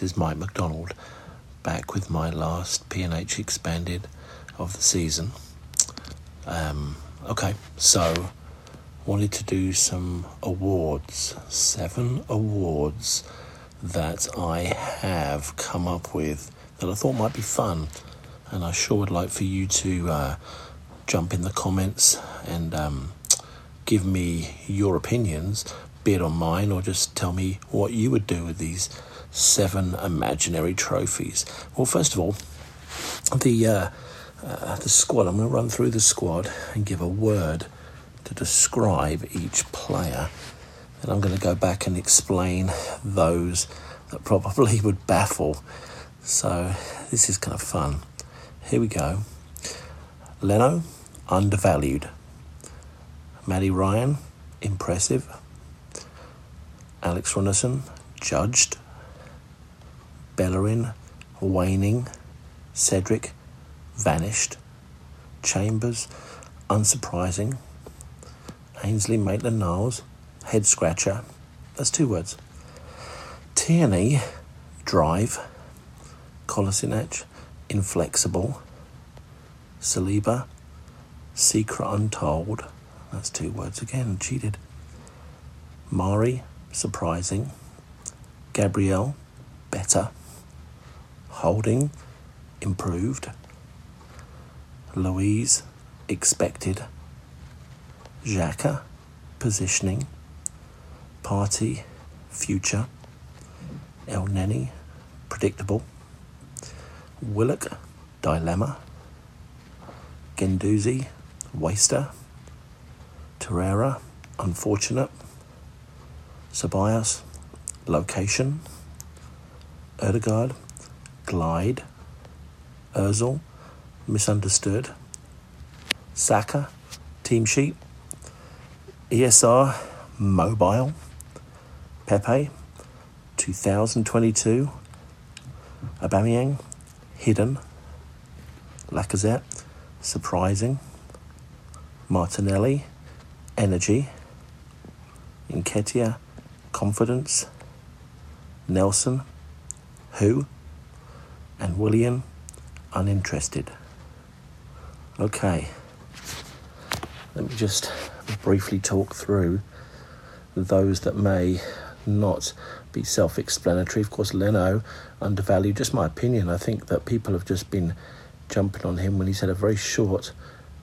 This is Mike McDonald back with my last P&H Expanded of the season. Um, okay, so wanted to do some awards, seven awards that I have come up with that I thought might be fun, and I sure would like for you to uh, jump in the comments and um, give me your opinions, be it on mine or just tell me what you would do with these seven imaginary trophies. Well, first of all, the uh, uh, the squad. I'm going to run through the squad and give a word to describe each player. And I'm going to go back and explain those that probably would baffle. So this is kind of fun. Here we go. Leno, undervalued. Matty Ryan, impressive. Alex Runarsson, judged. Bellerin, waning. Cedric, vanished. Chambers, unsurprising. Ainsley Maitland Niles, head scratcher. That's two words. Tierney, drive. Kolasinac, inflexible. Saliba, secret untold. That's two words again, cheated. Mari, surprising. Gabriel, better. Holding, improved. Luiz, expected. Xhaka, positioning. Partey future. Elneny, predictable. Willock, dilemma. Guendouzi, waster. Torreira, unfortunate. Ceballos, location. Odegaard, glide. Ozil, misunderstood. Saka, team sheet. ESR, mobile. Pepe, 2022. Aubameyang, hidden. Lacazette, surprising. Martinelli, energy. Nketiah, confidence. Nelson, who? And Willian uninterested. Okay, let me just briefly talk through those that may not be self explanatory. Of course, Leno, undervalued, just my opinion. I think that people have just been jumping on him when he's had a very short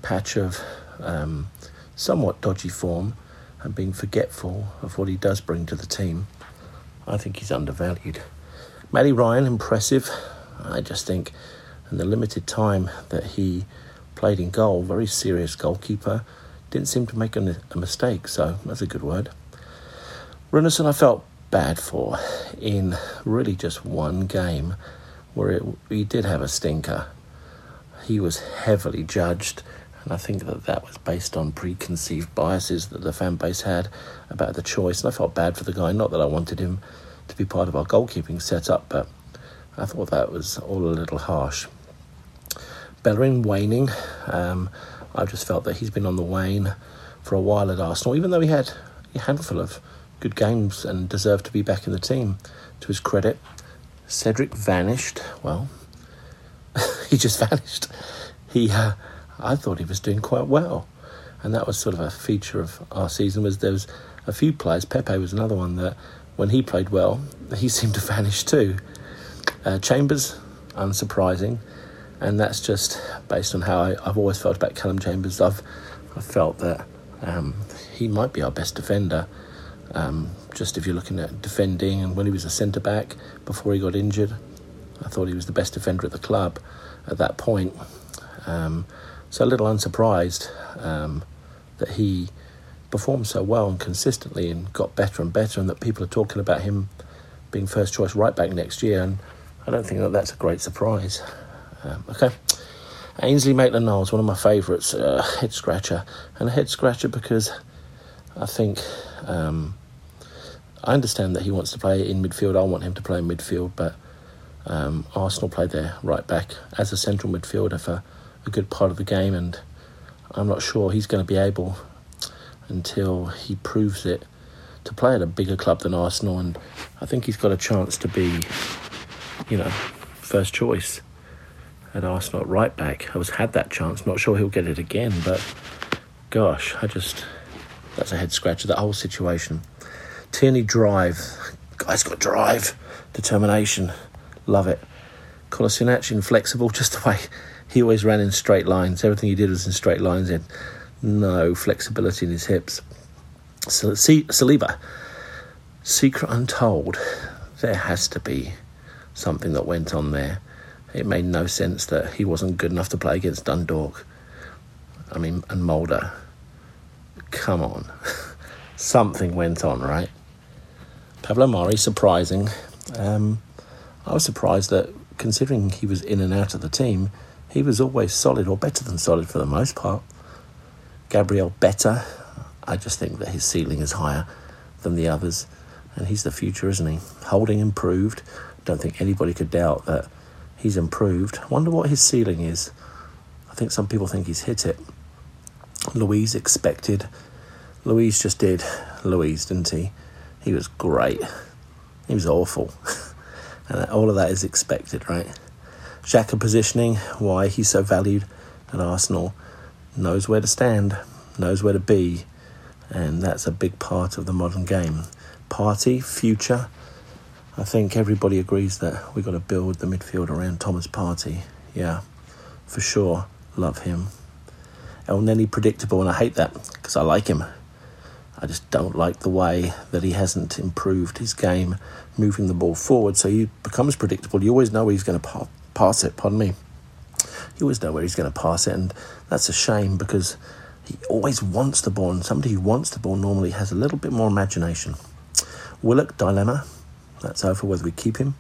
patch of um, somewhat dodgy form and being forgetful of what he does bring to the team. I think he's undervalued. Matty Ryan, impressive. I just think in the limited time that he played in goal, very serious goalkeeper, didn't seem to make a, a mistake, so that's a good word. Runarsson, I felt bad for in really just one game where it, he did have a stinker. He was heavily judged, and I think that that was based on preconceived biases that the fan base had about the choice. And I felt bad for the guy, not that I wanted him to be part of our goalkeeping setup, but I thought that was all a little harsh. Bellerin waning. Um, I just felt that he's been on the wane for a while at Arsenal, even though he had a handful of good games and deserved to be back in the team. To his credit, Cedric vanished. Well, he just vanished. He, uh, I thought he was doing quite well, and that was sort of a feature of our season. Was there was a few players. Pepe was another one that, when he played well, he seemed to vanish too. Uh, Chambers, unsurprising, and that's just based on how I, have always felt about Callum Chambers. I've, I've felt that um, he might be our best defender. Um, just if you're looking at defending, and when he was a centre back before he got injured, I thought he was the best defender at the club at that point. Um, so a little unsurprised um, that he performed so well and consistently and got better and better, and that people are talking about him being first choice right back next year. And I don't think that that's a great surprise. Um, okay. Ainsley Maitland Niles, one of my favourites, uh, head scratcher. And a head scratcher because I think um, I understand that he wants to play in midfield. I want him to play in midfield, but um, Arsenal played there right back as a central midfielder for a good part of the game, and I'm not sure he's going to be able until he proves it to play at a bigger club than Arsenal, and I think he's got a chance to be, you know, first choice at Arsenal at right back. I was had that chance. Not sure he'll get it again, but gosh, I just that's a head scratcher. That whole situation. Tierney drive, guy's got drive, determination, love it. Kolasinac inflexible, just the way he always ran in straight lines. Everything he did was in straight lines. In no flexibility in his hips. So Saliba, secret untold. There has to be something that went on there. It made no sense that he wasn't good enough to play against Dundalk. I mean, and Molde. Come on. something went on, right? Pablo Mari, surprising. Um, I was surprised that, considering he was in and out of the team, he was always solid or better than solid for the most part. Gabriel better. I just think that his ceiling is higher than the others, and he's the future, isn't he? Holding improved. Don't think anybody could doubt that he's improved. I wonder what his ceiling is. I think some people think he's hit it. Luiz expected. Luiz just did Luiz, didn't he? He was great. He was awful. and all of that is expected, right? Xhaka positioning, why he's so valued at Arsenal, knows where to stand, knows where to be, and that's a big part of the modern game. Partey, future. I think everybody agrees that we've got to build the midfield around Thomas Partey. Yeah, for sure. Love him. Elneny predictable, and I hate that because I like him. I just don't like the way that he hasn't improved his game moving the ball forward. So he becomes predictable. You always know where he's going to pass it, pardon me. You always know where he's going to pass it, and that's a shame because he always wants the ball, and somebody who wants the ball normally has a little bit more imagination. Willock dilemma. That's over whether we keep him,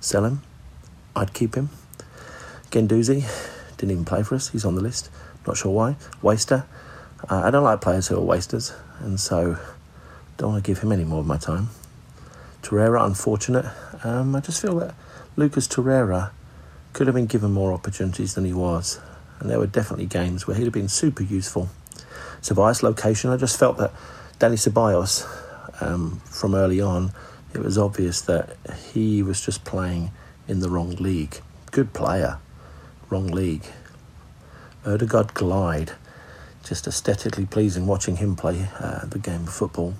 sell him. I'd keep him. Guendouzi didn't even play for us. He's on the list. Not sure why. Waster. Uh, I don't like players who are wasters, and so don't want to give him any more of my time. Torreira, unfortunate. Um, I just feel that Lucas Torreira could have been given more opportunities than he was, and there were definitely games where he'd have been super useful. Ceballos location, I just felt that Dani Ceballos, um, from early on, it was obvious that he was just playing in the wrong league. Good player, wrong league. Odegaard Glide just aesthetically pleasing watching him play uh, the game of football.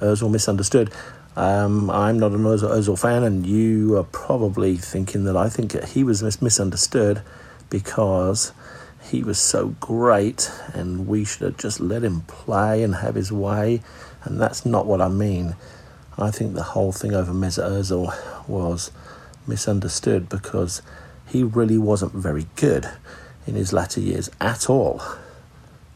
Ozil misunderstood. Um, I'm not an Ozil, Ozil fan, and you are probably thinking that I think he was misunderstood because he was so great and we should have just let him play and have his way. And that's not what I mean. I think the whole thing over Mesut Ozil was misunderstood because he really wasn't very good in his latter years at all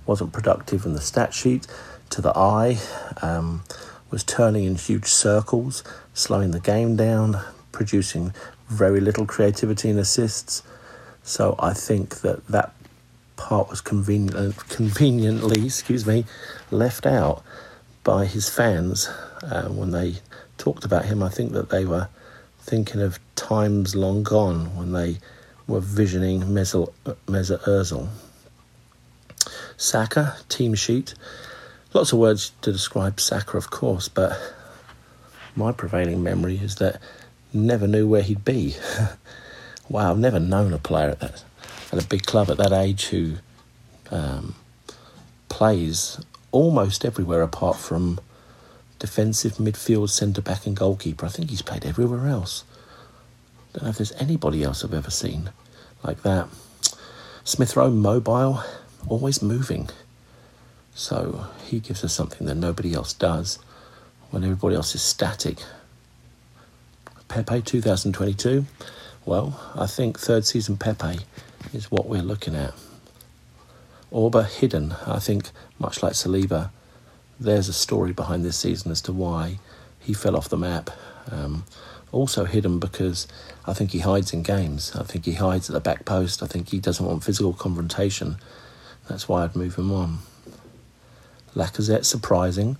wasn't productive in the stat sheet to the eye, um, was turning in huge circles, slowing the game down, producing very little creativity and assists. So I think that that part was convenient, conveniently, excuse me, left out by his fans uh, when they talked about him. I think that they were thinking of times long gone when they were visioning Mesut Ozil. Saka, team sheet. Lots of words to describe Saka, of course, but my prevailing memory is that never knew where he'd be. wow, I've never known a player at that at a big club at that age who um, plays almost everywhere apart from defensive midfield, centre back, and goalkeeper. I think he's played everywhere else. Don't know if there's anybody else I've ever seen like that. Smith Rowe mobile, always moving. So he gives us something that nobody else does when everybody else is static. Pepe 2022. Well, I think third season Pepe is what we're looking at. Auba hidden. I think, much like Saliba, there's a story behind this season as to why he fell off the map. Um, also hidden because I think he hides in games. I think he hides at the back post. I think he doesn't want physical confrontation. That's why I'd move him on. Lacazette, surprising.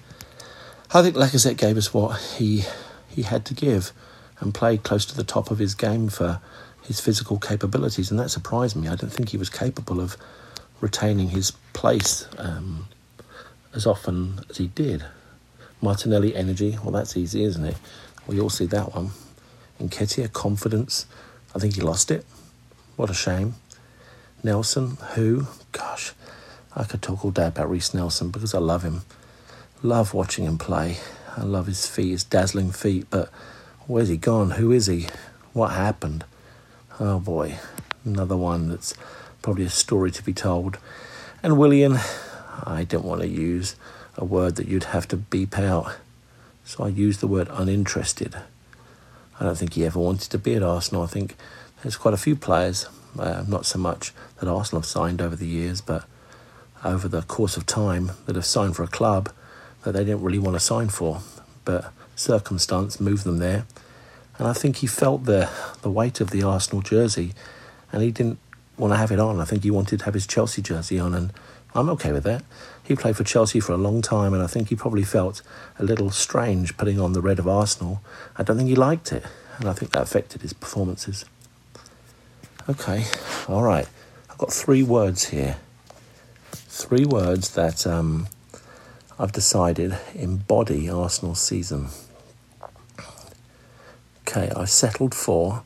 I think Lacazette gave us what he he had to give and played close to the top of his game for his physical capabilities, and that surprised me. I didn't think he was capable of retaining his place um, as often as he did. Martinelli, energy. Well, that's easy, isn't it? We all see that one. Nketiah, confidence. I think he lost it. What a shame. Nelson, who? Gosh, I could talk all day about Reiss Nelson because I love him. Love watching him play. I love his feet, his dazzling feet, but where's he gone? Who is he? What happened? Oh boy, another one that's probably a story to be told. And Willian, I don't want to use a word that you'd have to beep out, so I use the word uninterested. I don't think he ever wanted to be at Arsenal. I think there's quite a few players, uh, not so much that Arsenal have signed over the years, but over the course of time that have signed for a club that they didn't really want to sign for. But circumstance moved them there. And I think he felt the, the weight of the Arsenal jersey and he didn't want to have it on. I think he wanted to have his Chelsea jersey on, and I'm okay with that. He played for Chelsea for a long time, and I think he probably felt a little strange putting on the red of Arsenal. I don't think he liked it, and I think that affected his performances. Okay, all right. I've got three words here. Three words that um, I've decided embody Arsenal's season. Okay, I settled for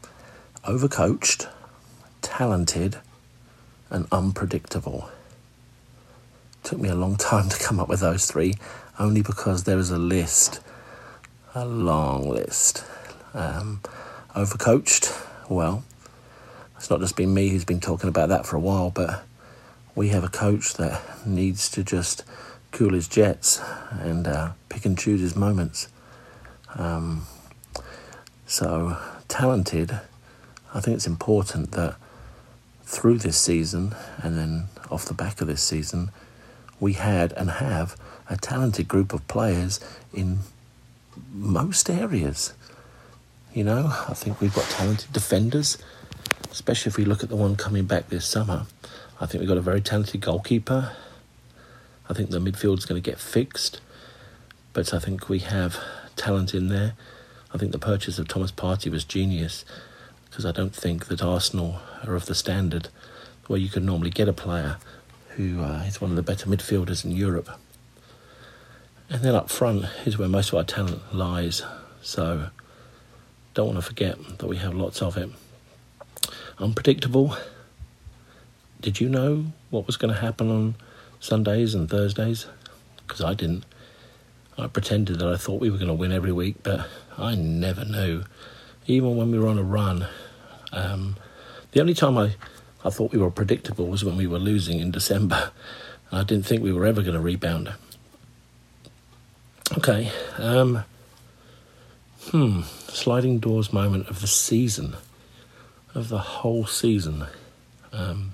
overcoached talented, and unpredictable. Took me a long time to come up with those three, only because there is a list, a long list. Um, overcoached, well, it's not just been me who's been talking about that for a while, but we have a coach that needs to just cool his jets and uh, pick and choose his moments. Um, so, talented, I think it's important that through this season and then off the back of this season, we had and have a talented group of players in most areas. You know, I think we've got talented defenders, especially if we look at the one coming back this summer. I think we've got a very talented goalkeeper. I think the midfield's going to get fixed, but I think we have talent in there. I think the purchase of Thomas Partey was genius because I don't think that Arsenal are of the standard where you can normally get a player who uh, is one of the better midfielders in Europe. And then up front is where most of our talent lies. So don't want to forget that we have lots of it. Unpredictable. Did you know what was going to happen on Sundays and Thursdays? Because I didn't. I pretended that I thought we were going to win every week, but I never knew. Even when we were on a run, um, the only time I, I thought we were predictable was when we were losing in December. I didn't think we were ever going to rebound. Okay. Um, hmm. Sliding doors moment of the season, of the whole season. Um,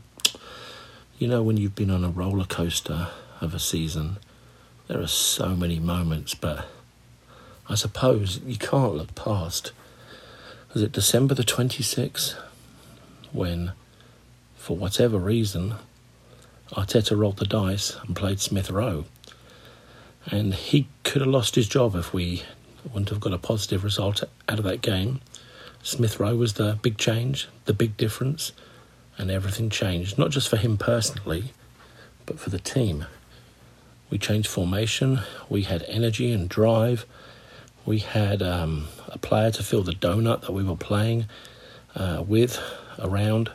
you know, when you've been on a roller coaster of a season, there are so many moments, but I suppose you can't look past was it December the 26th when, for whatever reason, Arteta rolled the dice and played Smith Rowe. And he could have lost his job if we wouldn't have got a positive result out of that game. Smith Rowe was the big change, the big difference, and everything changed. Not just for him personally, but for the team. We changed formation, we had energy and drive, we had um, a player to fill the donut that we were playing uh, with around,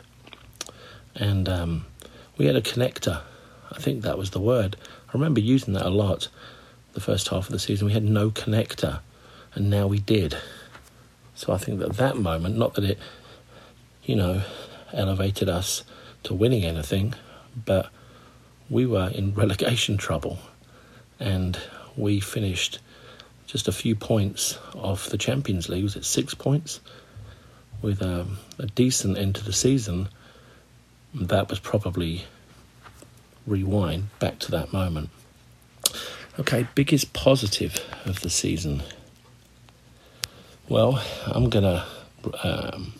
and um, we had a connector. I think that was the word. I remember using that a lot the first half of the season. We had no connector, and now we did. So I think that that moment, not that it, you know, elevated us to winning anything, but we were in relegation trouble, and we finished just a few points off the Champions League. Was it six points? With um, a decent end to the season, that was probably rewind back to that moment. Okay, biggest positive of the season. Well, I'm gonna um,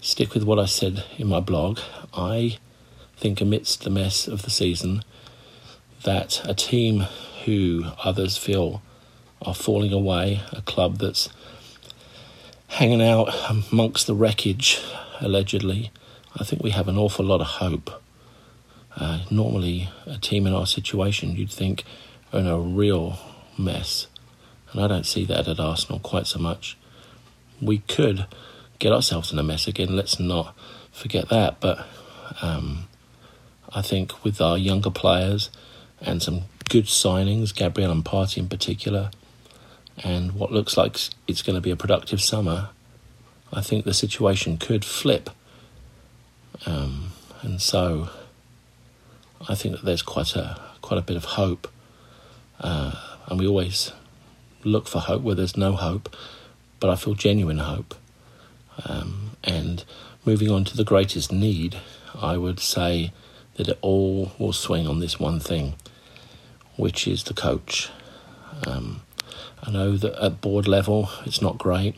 stick with what I said in my blog. I think, amidst the mess of the season, that a team who others feel are falling away, a club that's hanging out amongst the wreckage, allegedly. I think we have an awful lot of hope. Uh, normally, a team in our situation, you'd think, are in a real mess. And I don't see that at Arsenal quite so much. We could get ourselves in a mess again, let's not forget that. But um, I think with our younger players and some good signings, Gabriel and Partey in particular, and what looks like it's going to be a productive summer, I think the situation could flip. Um, and so I think that there's quite a quite a bit of hope, uh, and we always look for hope where there's no hope, but I feel genuine hope. Um, and moving on to the greatest need, I would say that it all will swing on this one thing, which is the coach. Um, I know that at board level it's not great,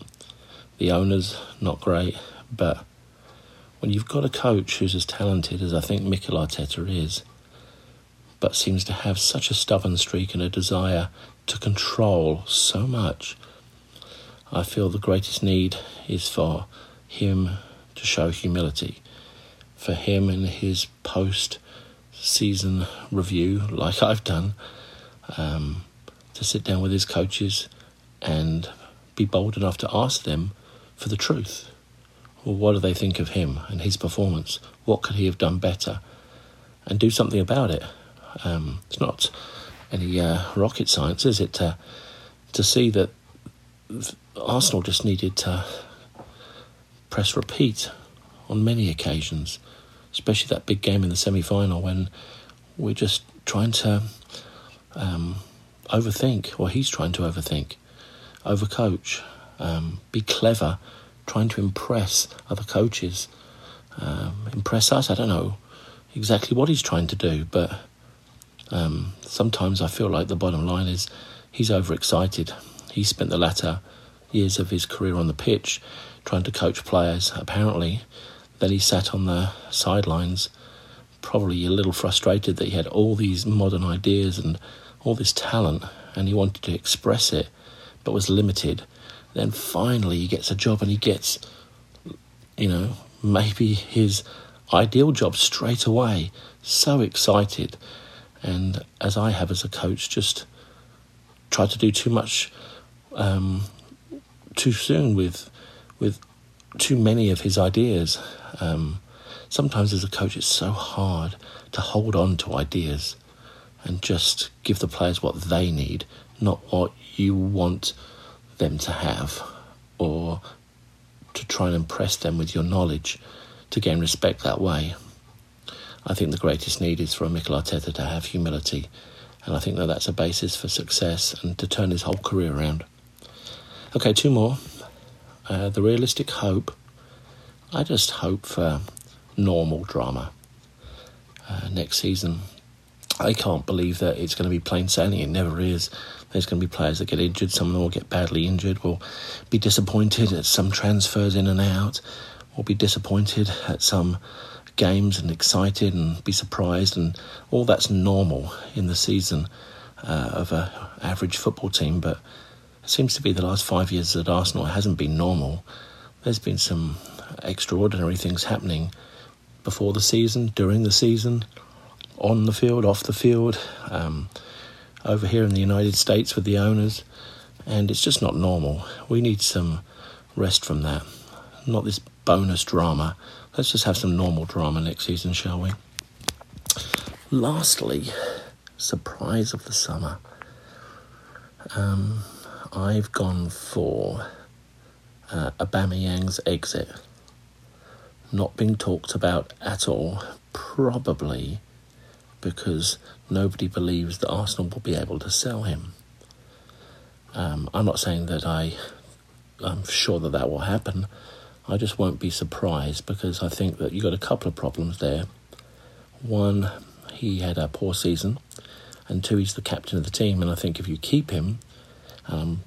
the owner's not great, but when you've got a coach who's as talented as I think Mikel Arteta is, but seems to have such a stubborn streak and a desire to control so much, I feel the greatest need is for him to show humility, for him in his post season review, like I've done, um, to sit down with his coaches and be bold enough to ask them for the truth. Well, what do they think of him and his performance? What could he have done better? And do something about it. Um, it's not any uh, rocket science, is it? To, to see that Arsenal just needed to press repeat on many occasions, especially that big game in the semi final when we're just trying to um, overthink, or he's trying to overthink, overcoach, um, be clever, trying to impress other coaches, um, impress us. I don't know exactly what he's trying to do, but um, sometimes I feel like the bottom line is he's overexcited. He spent the latter years of his career on the pitch trying to coach players, apparently. Then he sat on the sidelines, probably a little frustrated that he had all these modern ideas and all this talent and he wanted to express it but was limited. Then finally he gets a job and he gets, you know, maybe his ideal job straight away. So excited and as I have as a coach, just try to do too much um, too soon with with too many of his ideas. Um, sometimes as a coach, it's so hard to hold on to ideas and just give the players what they need, not what you want them to have, or to try and impress them with your knowledge to gain respect that way. I think the greatest need is for a Mikel Arteta to have humility, and I think that that's a basis for success and to turn his whole career around. Okay, two more. Uh, the realistic hope. I just hope for normal drama uh, next season. I can't believe that it's going to be plain sailing. It never is. There's going to be players that get injured. Some of them will get badly injured. We'll be disappointed at some transfers in and out. We'll be disappointed at some games and excited and be surprised, and all that's normal in the season uh, of an average football team. But it seems to be the last five years at Arsenal hasn't been normal. There's been some extraordinary things happening before the season, during the season, on the field, off the field, um, over here in the United States with the owners, and it's just not normal. We need some rest from that, not this bonus drama Let's just have some normal drama next season, shall we? Lastly, surprise of the summer. Um, I've gone for uh, exit. Not being talked about at all, probably because nobody believes that Arsenal will be able to sell him. Um, I'm not saying that I, I'm sure that that will happen. I just won't be surprised because I think that you've got a couple of problems there. One, he had a poor season, and two, he's the captain of the team. And I think if you keep him, um,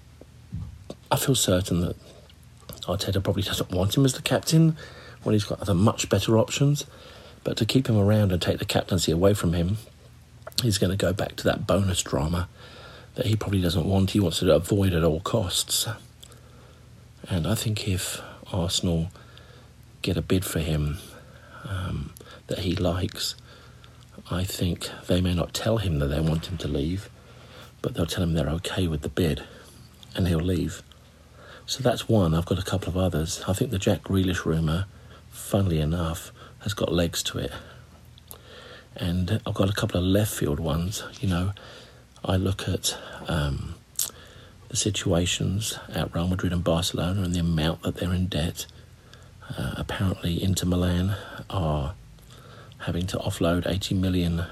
I feel certain that Arteta probably doesn't want him as the captain when he's got other much better options. But to keep him around and take the captaincy away from him, he's going to go back to that bonus drama that he probably doesn't want. He wants to avoid at all costs. And I think if Arsenal get a bid for him um, that he likes, I think they may not tell him that they want him to leave, but they'll tell him they're okay with the bid. and he'll leave. So that's one. I've got a couple of others. I think the Jack Grealish rumour, funnily enough, has got legs to it. And I've got a couple of left field ones. You know, I look at um, the situations at Real Madrid and Barcelona and the amount that they're in debt. Uh, apparently, Inter Milan are having to offload 80 million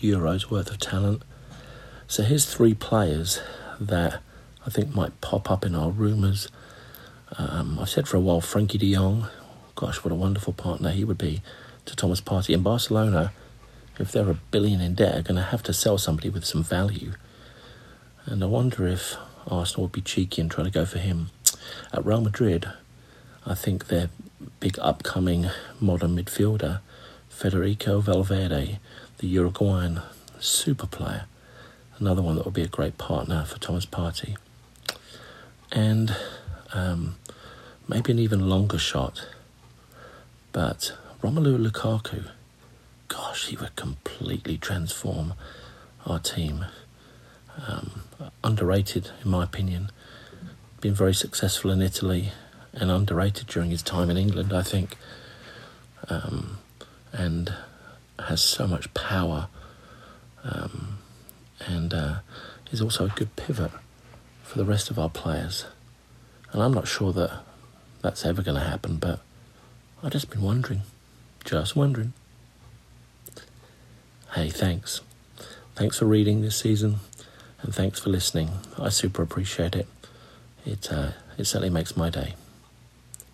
euros worth of talent. So here's three players that I think might pop up in our rumours. Um, I've said for a while Frenkie de Jong. Gosh, what a wonderful partner he would be to Thomas Partey. In Barcelona, if they're a billion in debt, are going to have to sell somebody with some value. And I wonder if Arsenal would be cheeky and try to go for him. At Real Madrid, I think their big upcoming modern midfielder, Federico Valverde, the Uruguayan super player, another one that would be a great partner for Thomas Partey. And um, maybe an even longer shot, but Romelu Lukaku gosh, he would completely transform our team. Um, underrated, in my opinion. Been very successful in Italy and underrated during his time in England, I think. Um, and has so much power. Um, and uh, is also a good pivot for the rest of our players. And I'm not sure that that's ever going to happen, but I've just been wondering. Just wondering. Hey, thanks. Thanks for reading this season, and thanks for listening. I super appreciate it. It uh, it certainly makes my day.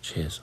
Cheers.